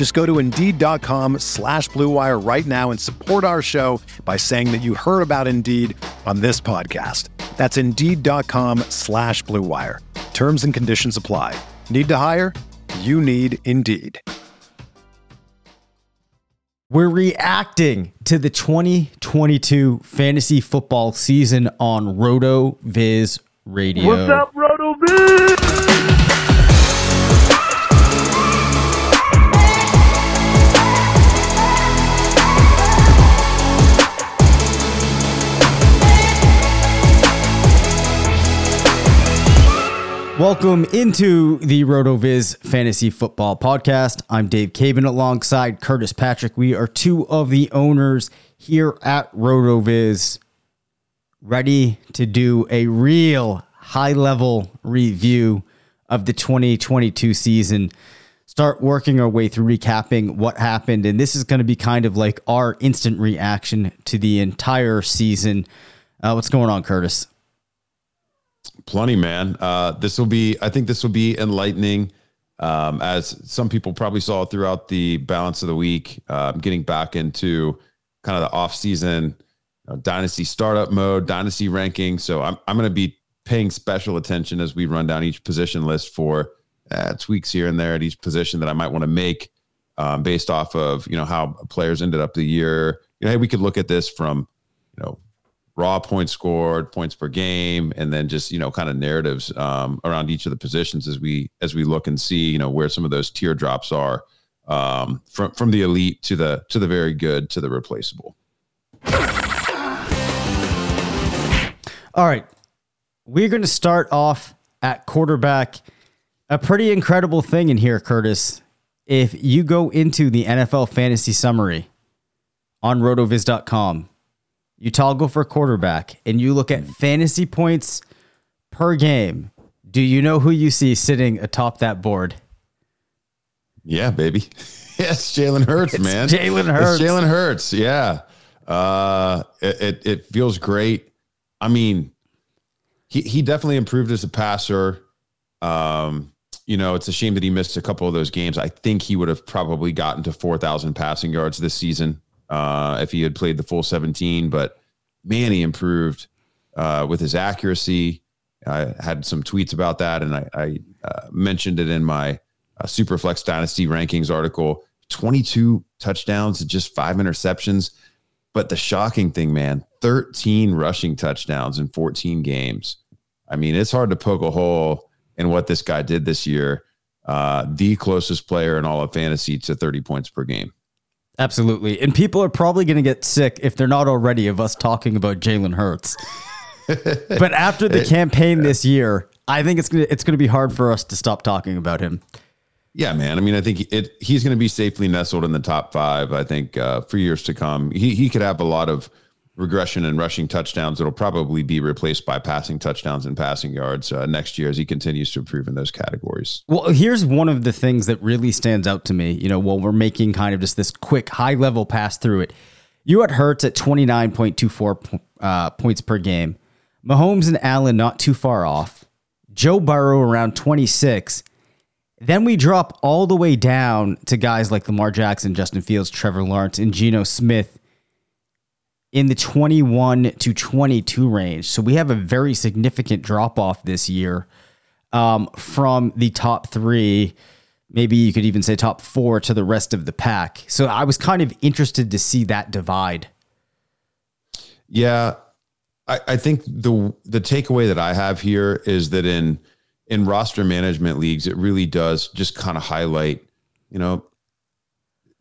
Just go to Indeed.com slash BlueWire right now and support our show by saying that you heard about Indeed on this podcast. That's Indeed.com slash BlueWire. Terms and conditions apply. Need to hire? You need Indeed. We're reacting to the 2022 fantasy football season on Roto Viz Radio. What's up, Roto Viz? Welcome into the RotoViz Fantasy Football Podcast. I'm Dave Caban alongside Curtis Patrick. We are two of the owners here at RotoViz, ready to do a real high level review of the 2022 season. Start working our way through recapping what happened. And this is going to be kind of like our instant reaction to the entire season. Uh, what's going on, Curtis? Plenty, man. Uh, this will be, I think this will be enlightening. Um, as some people probably saw throughout the balance of the week, uh, getting back into kind of the off season you know, dynasty startup mode, dynasty ranking. So I'm, I'm going to be paying special attention as we run down each position list for uh, tweaks here and there at each position that I might want to make um, based off of, you know, how players ended up the year. You know, hey, we could look at this from, you know, raw points scored, points per game, and then just you know kind of narratives um, around each of the positions as we as we look and see you know where some of those tier drops are um, from from the elite to the to the very good to the replaceable. All right, we're going to start off at quarterback. A pretty incredible thing in here, Curtis. If you go into the NFL fantasy summary on rotoviz.com, you toggle for quarterback and you look at fantasy points per game. Do you know who you see sitting atop that board? Yeah, baby. yes, Jalen Hurts, It's man. Jalen Hurts. Jalen Hurts. Yeah. Uh, it, it it feels great. I mean, he he definitely improved as a passer. Um, you know, it's a shame that he missed a couple of those games. I think he would have probably gotten to 4,000 passing yards this season uh, if he had played the full 17. But man, he improved uh, with his accuracy. I had some tweets about that, and I, I uh, mentioned it in my uh, Superflex Dynasty rankings article. 22 touchdowns, just five interceptions. But the shocking thing, man, 13 rushing touchdowns in 14 games. I mean, it's hard to poke a hole in what this guy did this year. Uh, the closest player in all of fantasy to 30 points per game. Absolutely. And people are probably going to get sick if they're not already of us talking about Jalen Hurts. but after the campaign this year, I think it's going to it's going to be hard for us to stop talking about him. Yeah, man. I mean, I think it, he's going to be safely nestled in the top five. I think uh, for years to come, he he could have a lot of regression and rushing touchdowns that'll probably be replaced by passing touchdowns and passing yards uh, next year as he continues to improve in those categories. Well, here's one of the things that really stands out to me, you know, while we're making kind of just this quick high level pass through it. You had Hurts at 29.24 uh, points per game. Mahomes and Allen not too far off. Joe Burrow around 26. Then we drop all the way down to guys like Lamar Jackson, Justin Fields, Trevor Lawrence, and Geno Smith in the 21 to 22 range. So we have a very significant drop off this year um, from the top three. Maybe you could even say top four to the rest of the pack. So I was kind of interested to see that divide. Yeah, I, I think the the takeaway that I have here is that in in roster management leagues, it really does just kind of highlight, you know,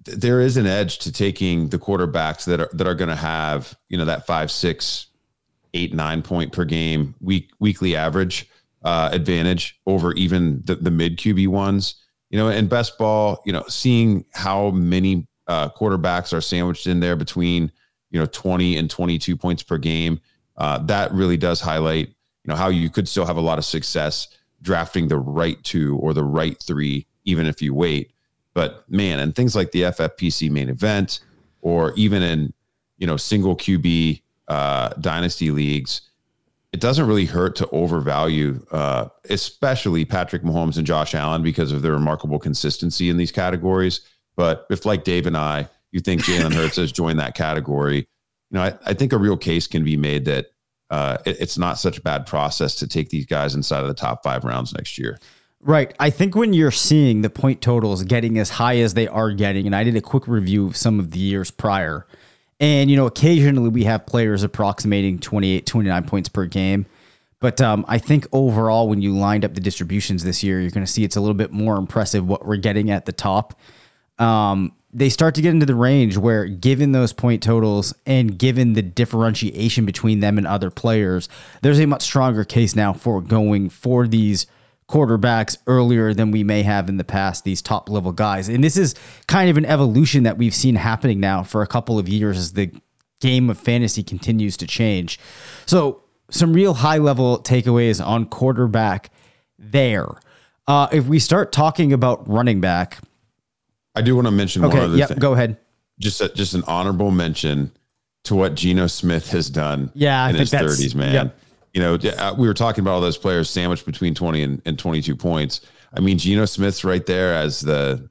there is an edge to taking the quarterbacks that are that are going to have you know that five, six, eight, nine point per game week weekly average uh, advantage over even the, the mid QB ones. You know, in best ball, you know, seeing how many uh, quarterbacks are sandwiched in there between you know 20 and 22 points per game, uh, that really does highlight you know how you could still have a lot of success drafting the right two or the right three, even if you wait. But man, and things like the FFPC main event, or even in you know single QB uh, dynasty leagues, it doesn't really hurt to overvalue, uh, especially Patrick Mahomes and Josh Allen because of their remarkable consistency in these categories. But if, like Dave and I, you think Jalen Hurts has joined that category, you know, I, I think a real case can be made that uh, it, it's not such a bad process to take these guys inside of the top five rounds next year. Right. I think when you're seeing the point totals getting as high as they are getting, and I did a quick review of some of the years prior, and, you know, occasionally we have players approximating 28, 29 points per game. But um, I think overall, when you lined up the distributions this year, you're going to see it's a little bit more impressive what we're getting at the top. Um, they start to get into the range where, given those point totals and given the differentiation between them and other players, there's a much stronger case now for going for these quarterbacks earlier than we may have in the past, these top level guys. And this is kind of an evolution that we've seen happening now for a couple of years as the game of fantasy continues to change. So, some real high level takeaways on quarterback there. Uh, if we start talking about running back, I do want to mention okay, one other yep, thing. go ahead. Just a, just an honorable mention to what Geno Smith has done. Yeah, I in think his that's- thirties, man. yep. You know, uh, we were talking about all those players sandwiched between twenty and, and twenty two points. I mean, Geno Smith's right there as the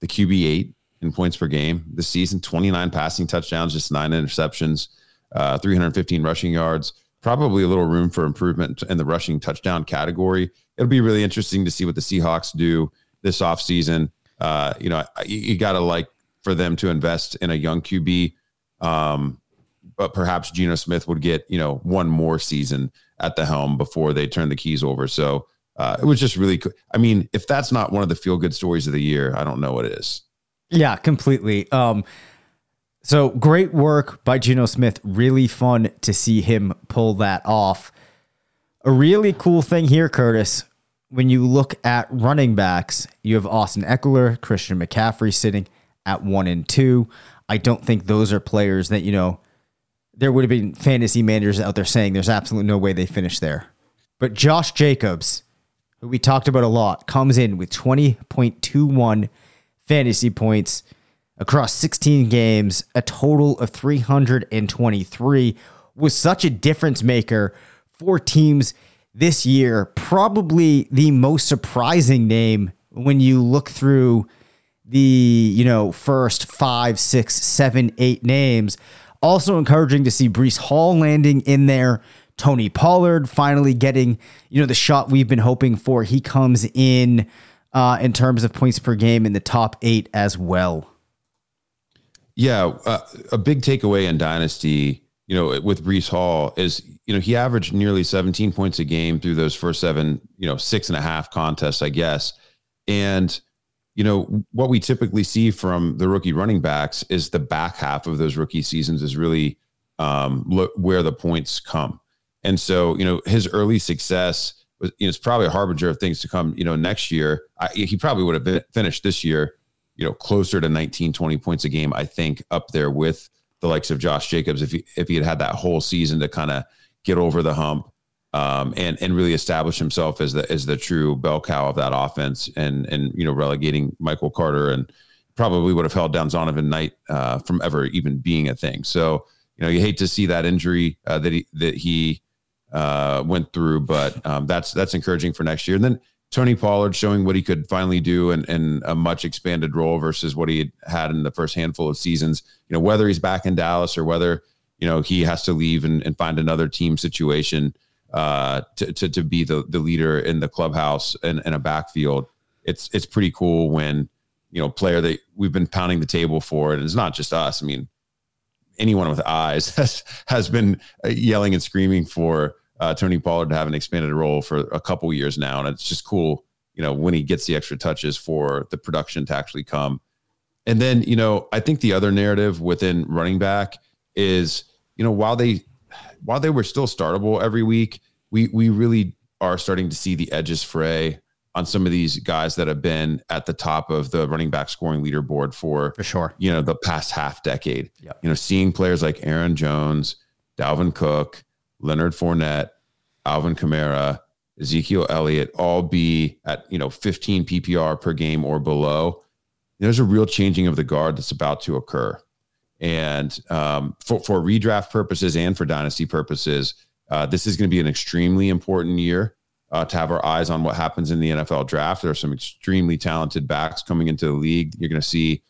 the QB eight in points per game this season. Twenty nine passing touchdowns, just nine interceptions, uh, three hundred fifteen rushing yards. Probably a little room for improvement in the rushing touchdown category. It'll be really interesting to see what the Seahawks do this offseason. Uh, you know, you, you got to like for them to invest in a young QB. Um, but perhaps Geno Smith would get, you know, one more season at the helm before they turn the keys over. So uh, it was just really, co- I mean, if that's not one of the feel good stories of the year, I don't know what is. Yeah, completely. Um, so great work by Geno Smith. Really fun to see him pull that off. A really cool thing here, Curtis, when you look at running backs, you have Austin Ekeler, Christian McCaffrey sitting at one and two. I don't think those are players that, you know, there would have been fantasy managers out there saying there's absolutely no way they finish there. But Josh Jacobs, who we talked about a lot, comes in with 20.21 fantasy points across 16 games, a total of 323, was such a difference maker for teams this year. Probably the most surprising name when you look through the you know first five, six, seven, eight names. Also encouraging to see Breece Hall landing in there. Tony Pollard finally getting you know the shot we've been hoping for. He comes in uh, in terms of points per game in the top eight as well. Yeah, uh, a big takeaway in Dynasty, you know, with Breece Hall is, you know, he averaged nearly 17 points a game through those first seven, you know, six and a half contests, I guess. And, you know, what we typically see from the rookie running backs is the back half of those rookie seasons is really um, lo- where the points come. And so, you know, his early success was, you know, it's probably a harbinger of things to come, you know, next year. I, he probably would have been, finished this year you know, closer to 19, 20 points a game, I think up there with the likes of Josh Jacobs if he if he had had that whole season to kind of get over the hump um, and and really establish himself as the as the true bell cow of that offense and and you know relegating Michael Carter and probably would have held down Zonovan Knight uh, from ever even being a thing. So you know you hate to see that injury uh, that he that he uh, went through, but um, that's that's encouraging for next year. And then Tony Pollard showing what he could finally do in, in a much expanded role versus what he had in the first handful of seasons. You know, whether he's back in Dallas or whether, you know, he has to leave and, and find another team situation uh, to, to, to be the, the leader in the clubhouse and, and a backfield. It's, it's pretty cool when, you know, player that we've been pounding the table for, and it's not just us. I mean, anyone with eyes has, has been uh, yelling and screaming for uh, Tony Pollard to have an expanded role for a couple years now, and it's just cool, you know, when he gets the extra touches for the production to actually come. And then, you know, I think the other narrative within running back is, you know, while they while they were still startable every week, we we really are starting to see the edges fray on some of these guys that have been at the top of the running back scoring leaderboard for For sure. you know the past half decade. Yep. You know, seeing players like Aaron Jones, Dalvin Cook, Leonard Fournette, Alvin Kamara, Ezekiel Elliott all be at you know 15 PPR per game or below. There's a real changing of the guard that's about to occur, and um, for for redraft purposes and for dynasty purposes, uh, this is going to be an extremely important year uh, to have our eyes on what happens in the NFL draft. There are some extremely talented backs coming into the league. You're going to see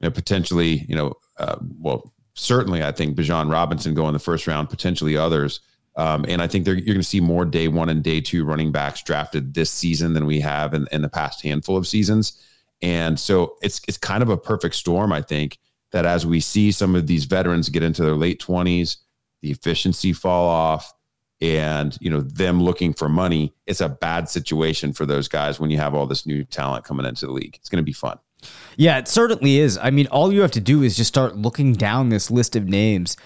you know, potentially, you know, uh, well, certainly, I think Bijan Robinson go in the first round, potentially others. Um, and I think you're going to see more day one and day two running backs drafted this season than we have in, in the past handful of seasons. And so it's it's kind of a perfect storm, I think, that as we see some of these veterans get into their late 20s, the efficiency fall off, and you know them looking for money, it's a bad situation for those guys when you have all this new talent coming into the league. It's going to be fun. Yeah, it certainly is. I mean, all you have to do is just start looking down this list of names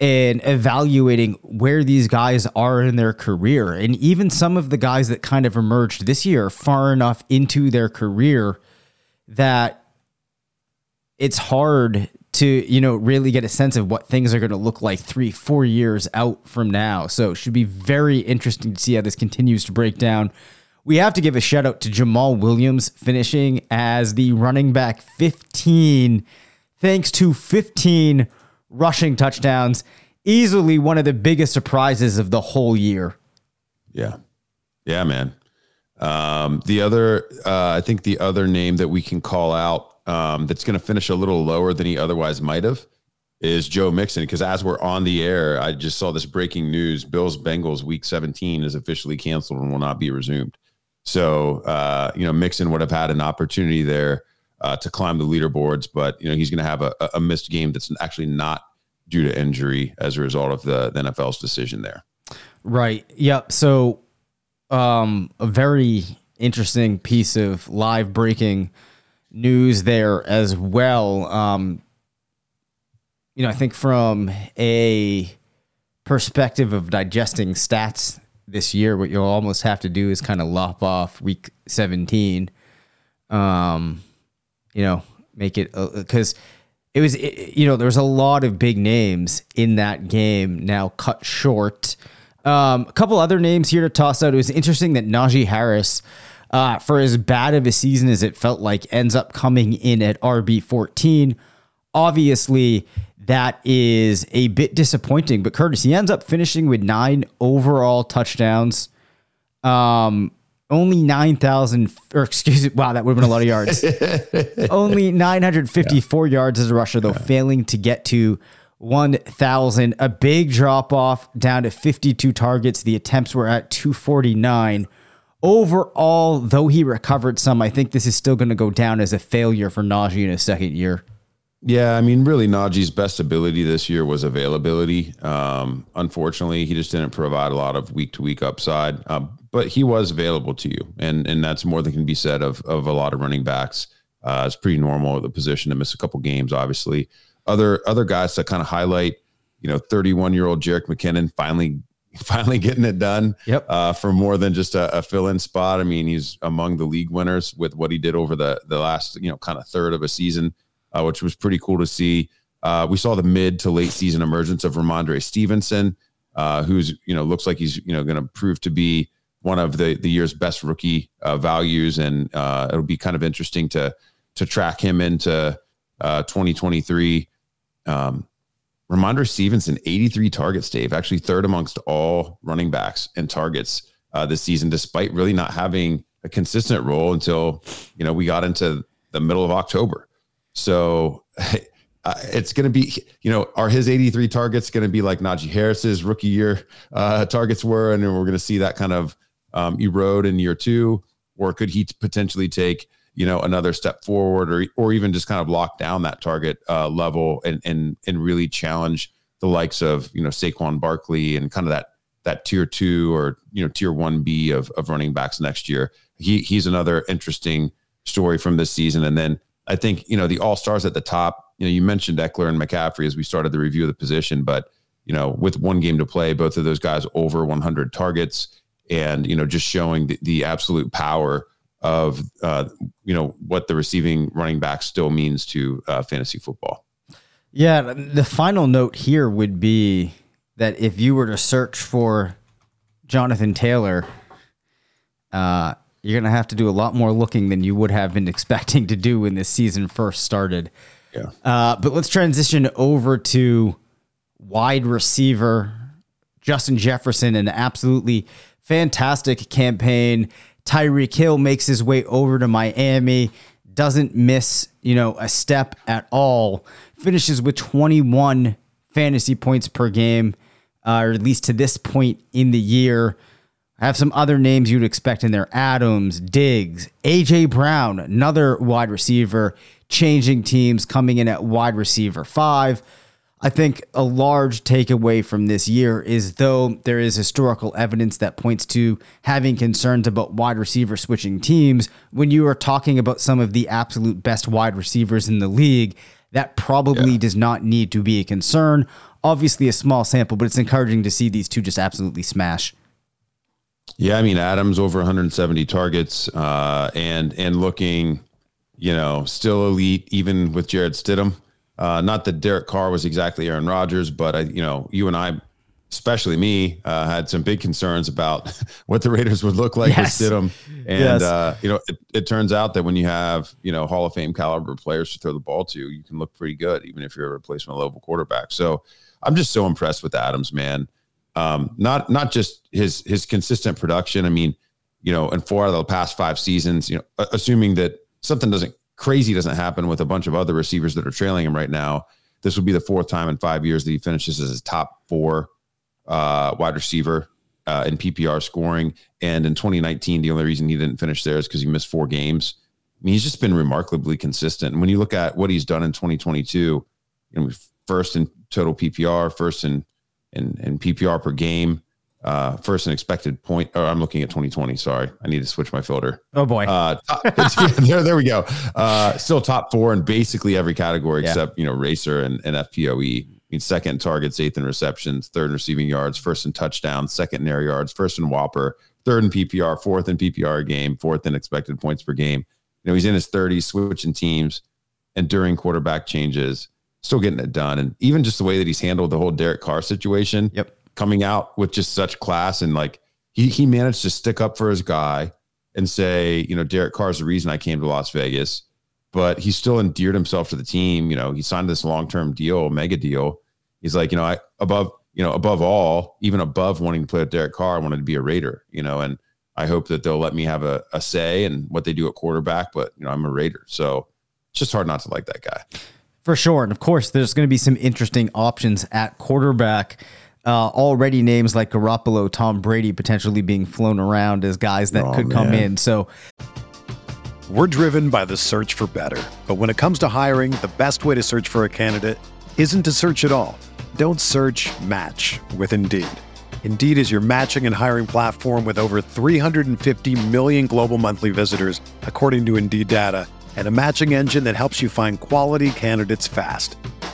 and evaluating where these guys are in their career. And even some of the guys that kind of emerged this year far enough into their career that it's hard to, you know, really get a sense of what things are going to look like three, four years out from now. So it should be very interesting to see how this continues to break down. We have to give a shout out to Jamaal Williams finishing as the running back 15, thanks to 15 rushing touchdowns. Easily one of the biggest surprises of the whole year. Yeah. Yeah, man. Um, the other, uh, I think the other name that we can call out um, that's going to finish a little lower than he otherwise might have is Joe Mixon. Because as we're on the air, I just saw this breaking news: Bills Bengals Week 17 is officially canceled and will not be resumed. So, uh, you know, Mixon would have had an opportunity there uh, to climb the leaderboards, but you know he's going to have a, a missed game that's actually not due to injury as a result of the, the NFL's decision there. Right. Yep. So, um, a very interesting piece of live breaking news there as well. Um, you know, I think from a perspective of digesting stats this year, what you'll almost have to do is kind of lop off week 17. Um, you know, make it because it was, it, you know, there was a lot of big names in that game now cut short. Um, a couple other names here to toss out. It was interesting that Najee Harris, uh, for as bad of a season as it felt like, ends up coming in at RB 14. Obviously, that is a bit disappointing, but Curtis, he ends up finishing with nine overall touchdowns. Um, only 9,000, or excuse me, wow, that would have been a lot of yards. only 954 yards as a rusher, though, failing to get to 1,000. A big drop off down to 52 targets. The attempts were at 249. Overall, though he recovered some, I think this is still going to go down as a failure for Najee in his second year. Yeah, I mean, really, Najee's best ability this year was availability. Um, unfortunately, he just didn't provide a lot of week to week upside, um, but he was available to you, and and that's more than can be said of of a lot of running backs. Uh, it's pretty normal at the position to miss a couple games. Obviously, other other guys to kind of highlight, you know, 31 year old Jerick McKinnon finally finally getting it done. Yep. Uh, for more than just a, a fill in spot. I mean, he's among the league winners with what he did over the the last you know kind of third of a season uh, which was pretty cool to see. Uh, we saw the mid to late season emergence of Rhamondre Stevenson, uh, who's you know looks like he's you know going to prove to be one of the the year's best rookie uh, values, and uh, it'll be kind of interesting to to track him into uh, 2023. Um, Rhamondre Stevenson, 83 targets, Dave, actually third amongst all running backs and targets this season, despite really not having a consistent role until you know we got into the middle of October. So uh, it's going to be, you know, are his 83 targets going to be like Najee Harris's rookie year uh, targets were? And we're going to see that kind of um, erode in year two? Or could he potentially take, you know, another step forward or or even just kind of lock down that target uh, level and and and really challenge the likes of you know Saquon Barkley and kind of that that tier two or you know tier one B of of running backs next year. He he's another interesting story from this season. And then I think you know the all stars at the top. You know, you mentioned Ekeler and McCaffrey as we started the review of the position, but you know, with one game to play, both of those guys over 100 targets, and you know, just showing the, the absolute power of uh, you know what the receiving running back still means to uh, fantasy football. Yeah, the final note here would be that if you were to search for Jonathan Taylor, uh, you're going to have to do a lot more looking than you would have been expecting to do when this season first started. Yeah. Uh, but let's transition over to wide receiver Justin Jefferson, an absolutely fantastic campaign. Tyreek Hill makes his way over to Miami, doesn't miss, you know, a step at all. Finishes with 21 fantasy points per game, uh, or at least to this point in the year. I have some other names you'd expect in there Adams, Diggs, AJ Brown, another wide receiver, changing teams, coming in at wide receiver five. I think a large takeaway from this year is though there is historical evidence that points to having concerns about wide receiver switching teams, when you are talking about some of the absolute best wide receivers in the league, that probably yeah. does not need to be a concern. Obviously, a small sample, but it's encouraging to see these two just absolutely smash. Yeah, I mean Adams over 170 targets, uh, and and looking, you know, still elite even with Jarrett Stidham. Uh, not that Derek Carr was exactly Aaron Rodgers, but I, you know, you and I, especially me, uh, had some big concerns about what the Raiders would look like yes. with Stidham. And yes. uh, you know, it, it, turns out that when you have you know Hall of Fame caliber players to throw the ball to, you can look pretty good, even if you're a replacement level quarterback. So I'm just so impressed with Adams, man. Um, not not just his his consistent production. I mean, you know, in four out of the past five seasons, you know, assuming that something doesn't crazy doesn't happen with a bunch of other receivers that are trailing him right now, this would be the fourth time in five years that he finishes as his top four uh, wide receiver uh, in PPR scoring. And in 2019, the only reason he didn't finish there is because he missed four games. I mean, he's just been remarkably consistent. And when you look at what he's done in 2022, you know, first in total PPR, first in in, in PPR per game. Uh, first and expected point. Oh, I'm looking at 2020. Sorry, I need to switch my filter. Oh boy. Uh, there, there we go. Uh, still top four in basically every category yeah. except you know RACR and, and FPOE. I mean, second in targets, eighth in receptions, third in receiving yards, first in touchdowns, second in air yards, first in WOPR, third in PPR, fourth in PPR game, fourth in expected points per game. You know, he's in his 30s, switching teams, and during quarterback changes still getting it done. And even just the way that he's handled the whole Derek Carr situation. Yep. Coming out with just such class and like he he managed to stick up for his guy and say, you know, Derek Carr is the reason I came to Las Vegas. But he still endeared himself to the team. You know, he signed this long term deal, mega deal. He's like, you know, I above, you know, above all, even above wanting to play with Derek Carr, I wanted to be a Raider, you know, and I hope that they'll let me have a, a say in what they do at quarterback. But you know, I'm a Raider. So it's just hard not to like that guy. For sure. And of course, there's going to be some interesting options at quarterback. Uh, already names like Garoppolo, Tom Brady potentially being flown around as guys that oh, could man. come in. So we're driven by the search for better. But when it comes to hiring, the best way to search for a candidate isn't to search at all. Don't search match with Indeed. Indeed is your matching and hiring platform with over 350 million global monthly visitors, according to Indeed data and a matching engine that helps you find quality candidates fast.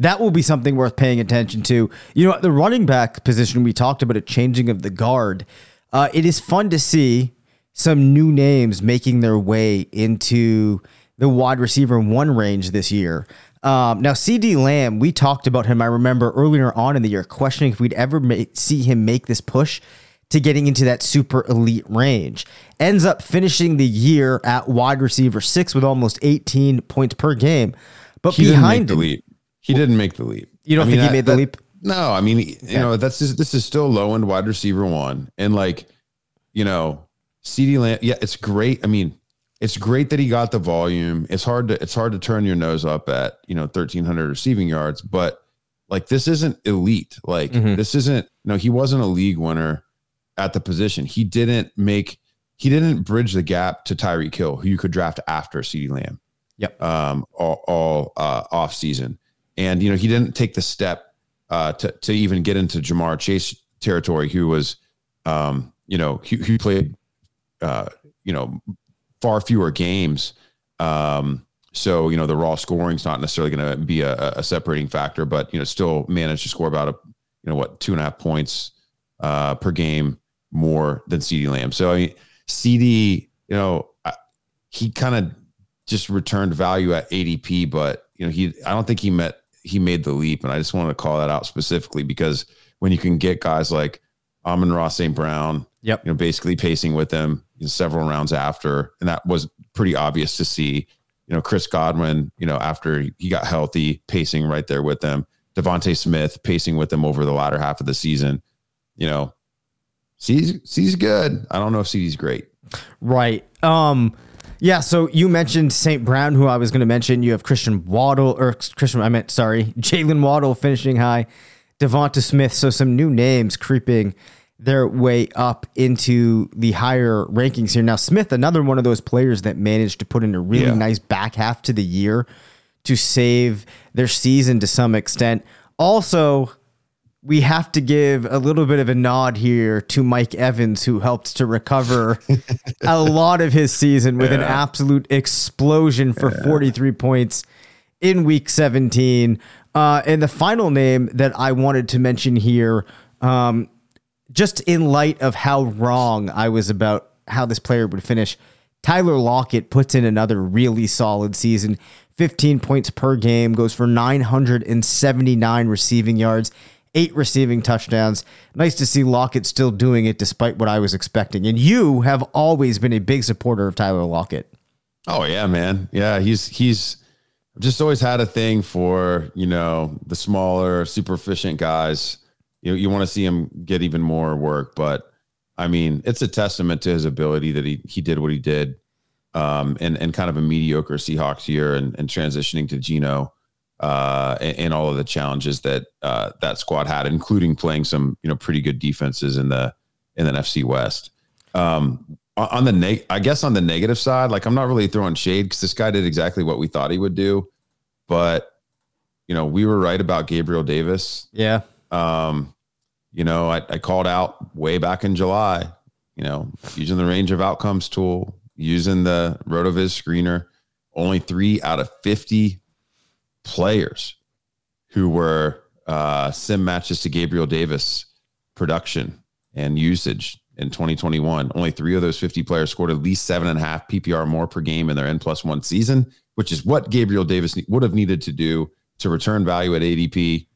that will be something worth paying attention to. You know, the running back position, we talked about a changing of the guard. uh, it is fun to see some new names making their way into the wide receiver one range this year. Um, now, CeeDee Lamb, we talked about him. I remember earlier on in the year questioning if we'd ever see him make this push to getting into that super elite range. Ends up finishing the year at wide receiver six with almost 18 points per game. But He behind the him, leap. He didn't make the leap. You don't I mean, think he that- made the that- leap? No, I mean, you know, that's just, this is still low end wide receiver one, and like, you know, CeeDee Lamb. Yeah, it's great. I mean, it's great that he got the volume. It's hard to it's hard to turn your nose up at you know thirteen hundred receiving yards, but like this isn't elite. Like Mhm. this isn't. No, he wasn't a league winner at the position. He didn't make. He didn't bridge the gap to Tyreek Hill, who you could draft after CeeDee Lamb Yep. um, all, all uh, off season. And, you know, he didn't take the step uh, to, to even get into Ja'Marr Chase territory, who was, um, you know, he, he played, uh, you know, far fewer games. Um, so, you know, the raw scoring is not necessarily going to be a, a separating factor, but, you know, still managed to score about a, you know, what, two and a half points uh, per game more than CeeDee Lamb. So, I mean, CD, you know, he kind of just returned value at ADP, but you know, he I don't think he met he made the leap. And I just wanted to call that out specifically because when you can get guys like Amon-Ra St. Brown, Yep. you know, basically pacing with them you know, several rounds after, and that was pretty obvious to see. You know, Chris Godwin, you know, after he got healthy, pacing right there with them. DeVonta Smith pacing with them over the latter half of the season. You know, C's C's good. I don't know if C's great. Right. Um yeah, so you mentioned St. Brown, who I was going to mention. You have Christian Waddle, or Christian, I meant, sorry, Jalen Waddle finishing high, Devonta Smith. So some new names creeping their way up into the higher rankings here. Now, Smith, another one of those players that managed to put in a really Yeah. nice back half to the year to save their season to some extent. Also, we have to give a little bit of a nod here to Mike Evans, who helped to recover a lot of his season with an absolute explosion for 43 points in week 17. Uh, and the final name that I wanted to mention here, um, just in light of how wrong I was about how this player would finish, Tyler Lockett puts in another really solid season. 15 points per game, goes for 979 receiving yards, eight receiving touchdowns. Nice to see Lockett still doing it despite what I was expecting. And you have always been a big supporter of Tyler Lockett. Oh yeah, man. Yeah, he's he's just always had a thing for you know the smaller, super efficient guys. You you want to see him get even more work, but I mean, it's a testament to his ability that he he did what he did, um, and and kind of a mediocre Seahawks year, and, and transitioning to Geno, uh, and, and all of the challenges that uh, that squad had, including playing some you know pretty good defenses in the in the NFC West. Um, on the neg, I guess on the negative side, like I'm not really throwing shade because this guy did exactly what we thought he would do, but you know we were right about Gabriel Davis. Yeah. Um, you know, I, I called out way back in July. You know, using the range of outcomes tool, using the Rotoviz screener, only three out of fifty players who were uh, sim matches to Gabriel Davis production and usage in 2021. Only three of those 50 players scored at least seven and a half PPR more per game in their N plus one season, which is what Gabriel Davis would have needed to do to return value at ADP.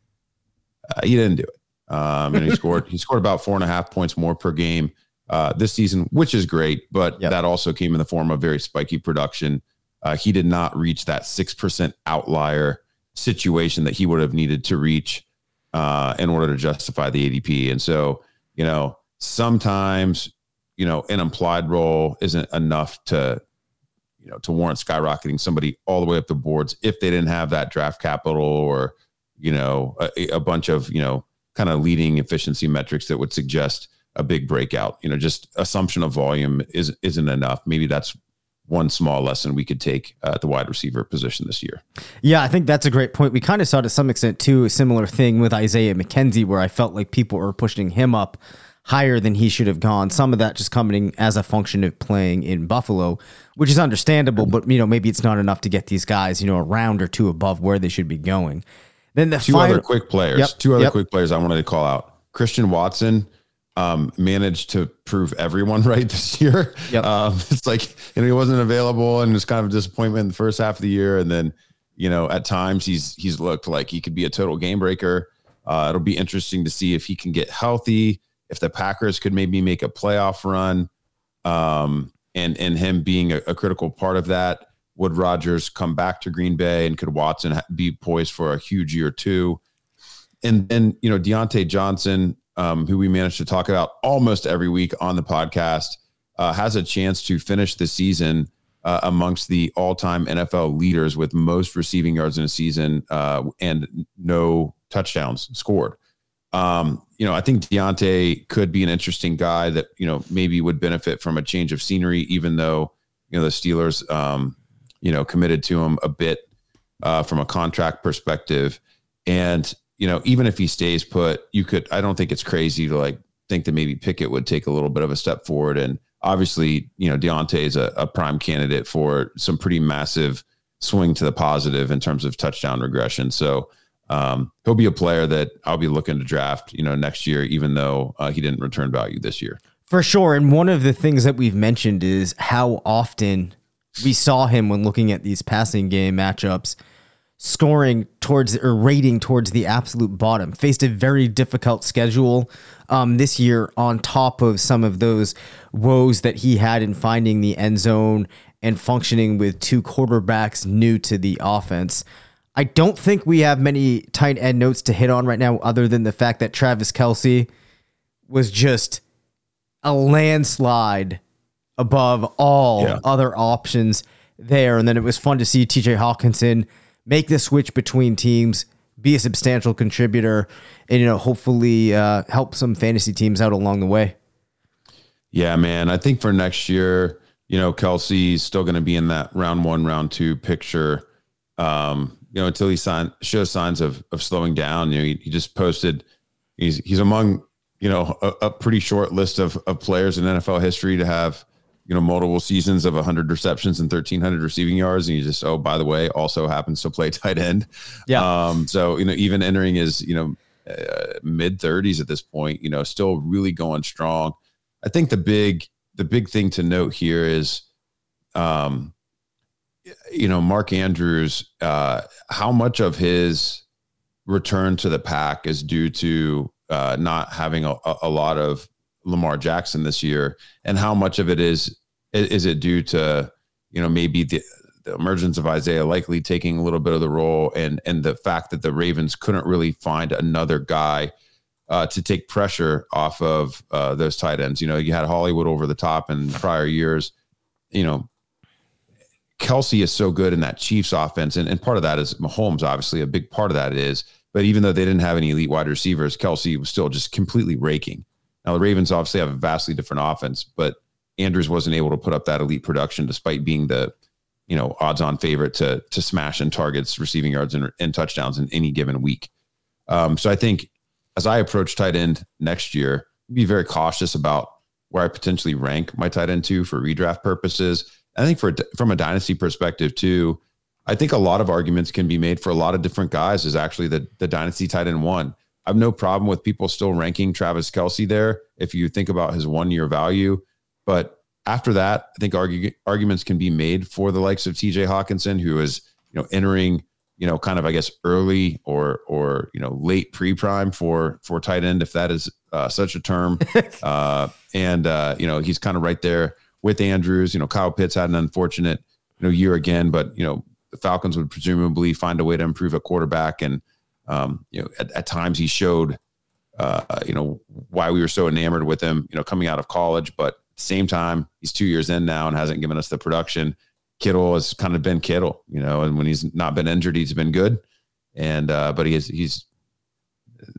Uh, he didn't do it. Um, and he scored, he scored about four and a half points more per game uh, this season, which is great, but Yep. that also came in the form of very spiky production. Uh, he did not reach that 6% outlier situation that he would have needed to reach uh, in order to justify the ADP. And so, you know, sometimes, you know, an implied role isn't enough to, you know, to warrant skyrocketing somebody all the way up the boards if they didn't have that draft capital or, you know, a, a bunch of, you know, kind of leading efficiency metrics that would suggest a big breakout. You know, just assumption of volume is isn't enough. Maybe that's one small lesson we could take uh, at the wide receiver position this year. Yeah, I think that's a great point. We kind of saw to some extent too a similar thing with Isaiah McKenzie, where I felt like people were pushing him up higher than he should have gone. Some of that just coming as a function of playing in Buffalo, which is understandable, but you know maybe it's not enough to get these guys you know a round or two above where they should be going. Then the Two final, other quick players. Yep, Two other yep. quick players I wanted to call out. Christian Watson um, managed to prove everyone right this year. Yep. Um, it's like, you know, he wasn't available and it's kind of a disappointment in the first half of the year. And then, you know, at times he's, he's looked like he could be a total game breaker. Uh, it'll be interesting to see if he can get healthy, if the Packers could maybe make a playoff run. Um, and, and him being a, a critical part of that. Would Rodgers come back to Green Bay and could Watson ha- be poised for a huge year too? And then, you know, Diontae Johnson, um, who we managed to talk about almost every week on the podcast, uh, has a chance to finish the season uh, amongst the all-time NFL leaders with most receiving yards in a season uh, and no touchdowns scored. Um, you know, I think Diontae could be an interesting guy that you know maybe would benefit from a change of scenery, even though you know the Steelers, um, you know, committed to him a bit uh, from a contract perspective, and you know, even if he stays put, you could. I don't think it's crazy to like think that maybe Pickett would take a little bit of a step forward, and obviously, you know, Diontae is a, a prime candidate for some pretty massive swing to the positive in terms of touchdown regression. So um, he'll be a player that I'll be looking to draft, you know, next year, even though uh, he didn't return value this year. For sure. And one of the things that we've mentioned is how often we saw him when looking at these passing game matchups scoring towards or rating towards the absolute bottom. Faced a very difficult schedule um, this year on top of some of those woes that he had in finding the end zone and functioning with two quarterbacks new to the offense. I don't think we have many tight end notes to hit on right now, other than the fact that Travis Kelce was just a landslide above all Yeah. other options there. And then it was fun to see TJ Hockenson make the switch between teams, be a substantial contributor, and you know, hopefully uh, help some fantasy teams out along the way. Yeah, man. I think for next year, you know, Kelce's still going to be in that round one, round two picture. Um, you know, until he sign, shows signs of of slowing down. You know, he, he just posted. He's he's among you know a, a pretty short list of of players in NFL history to have you know multiple seasons of 100 receptions and 1300 receiving yards and he just oh by the way also happens to play tight end Yeah. um so you know even entering his you know uh, mid 30s at this point you know still really going strong i think the big the big thing to note here is um you know mark andrews uh how much of his return to the pack is due to uh not having a, a lot of lamar jackson this year and how much of it is is it due to you know maybe the, the emergence of Isaiah Likely taking a little bit of the role and and the fact that the Ravens couldn't really find another guy uh, to take pressure off of uh, those tight ends. You know, you had Hollywood over the top in prior years. You know, Kelce is so good in that Chiefs offense, and, and part of that is Mahomes. Obviously, a big part of that is. But even though they didn't have any elite wide receivers, Kelce was still just completely raking. Now the Ravens obviously have a vastly different offense, but Andrews wasn't able to put up that elite production despite being the, you know, odds-on favorite to to smash in targets, receiving yards, and, and touchdowns in any given week. Um, so I think as I approach tight end next year, be very cautious about where I potentially rank my tight end two for redraft purposes. I think for from a dynasty perspective too, I think a lot of arguments can be made for a lot of different guys. Is actually the the dynasty tight end one. I have no problem with people still ranking Travis Kelce there if you think about his one year value. But after that, I think argue, arguments can be made for the likes of TJ Hockenson, who is you know entering you know kind of I guess early or or you know late pre prime for for tight end if that is uh, such a term. uh, and uh, you know he's kind of right there with Andrews. You know Kyle Pitts had an unfortunate you know year again, but you know the Falcons would presumably find a way to improve a quarterback and um, you know, at, at times he showed, uh, you know, why we were so enamored with him, you know, coming out of college. But same time, he's two years in now and hasn't given us the production. Kittle has kind of been Kittle, you know, and when he's not been injured, he's been good. And, uh, but he is, he's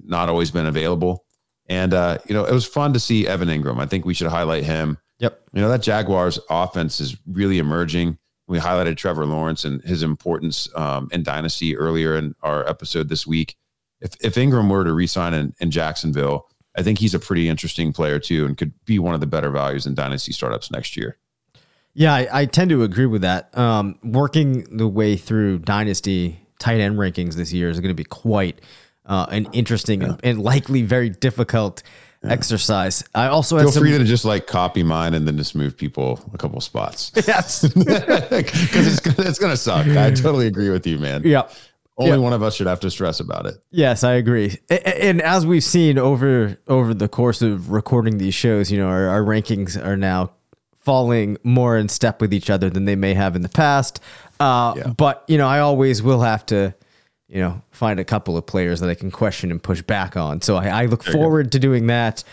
not always been available. And, uh, you know, it was fun to see Evan Engram. I think we should highlight him. Yep. You know, that Jaguars offense is really emerging. We highlighted Trevor Lawrence and his importance um, in dynasty earlier in our episode this week. If, if Engram were to resign in, in Jacksonville, I think he's a pretty interesting player too, and could be one of the better values in dynasty startups next year. Yeah, I, I tend to agree with that. Um, working the way through dynasty tight end rankings this year is going to be quite uh, an interesting and, and likely very difficult exercise. I also had Feel some. free to just like copy mine and then just move people a couple spots yes. because it's gonna, it's gonna suck. I totally agree with you, man. yeah. Only Yeah. one of us should have to stress about it. Yes, I agree. A- a- And as we've seen over over the course of recording these shows, you know, our, our rankings are now falling more in step with each other than they may have in the past. Uh, Yeah. But you know, I always will have to, you know, find a couple of players that I can question and push back on. So I, I look forward to doing that.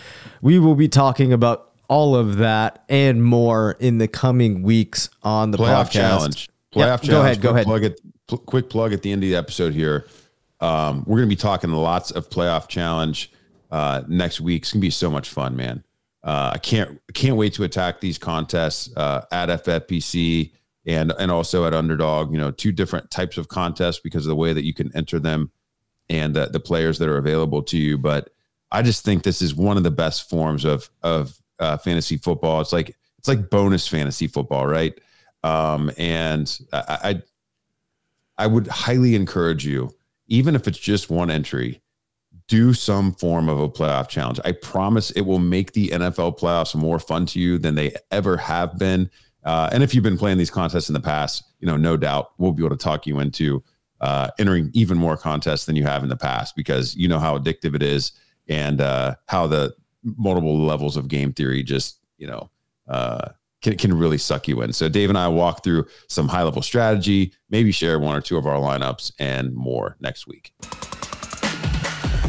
We will be talking about all of that and more in the coming weeks on the Playoff podcast. challenge. Playoff challenge. go ahead, go Quick ahead. Plug at, pl- quick plug at the end of the episode here. Um, we're going to be talking lots of playoff challenge uh, next week. It's going to be so much fun, man. Uh, I can't can't wait to attack these contests uh, at FFPC and and also at Underdog. You know, two different types of contests because of the way that you can enter them and the, players that are available to you. But I just think this is one of the best forms of of uh, fantasy football. It's like it's like bonus fantasy football, right? Um, and I, I I would highly encourage you, even if it's just one entry, do some form of a playoff challenge. I promise it will make the NFL playoffs more fun to you than they ever have been. Uh, and if you've been playing these contests in the past, you know, no doubt we'll be able to talk you into uh, entering even more contests than you have in the past because you know how addictive it is and uh, how the multiple levels of game theory just, you know, uh, can, can really suck you in. So Dave and I walk through some high level strategy, maybe share one or two of our lineups and more next week.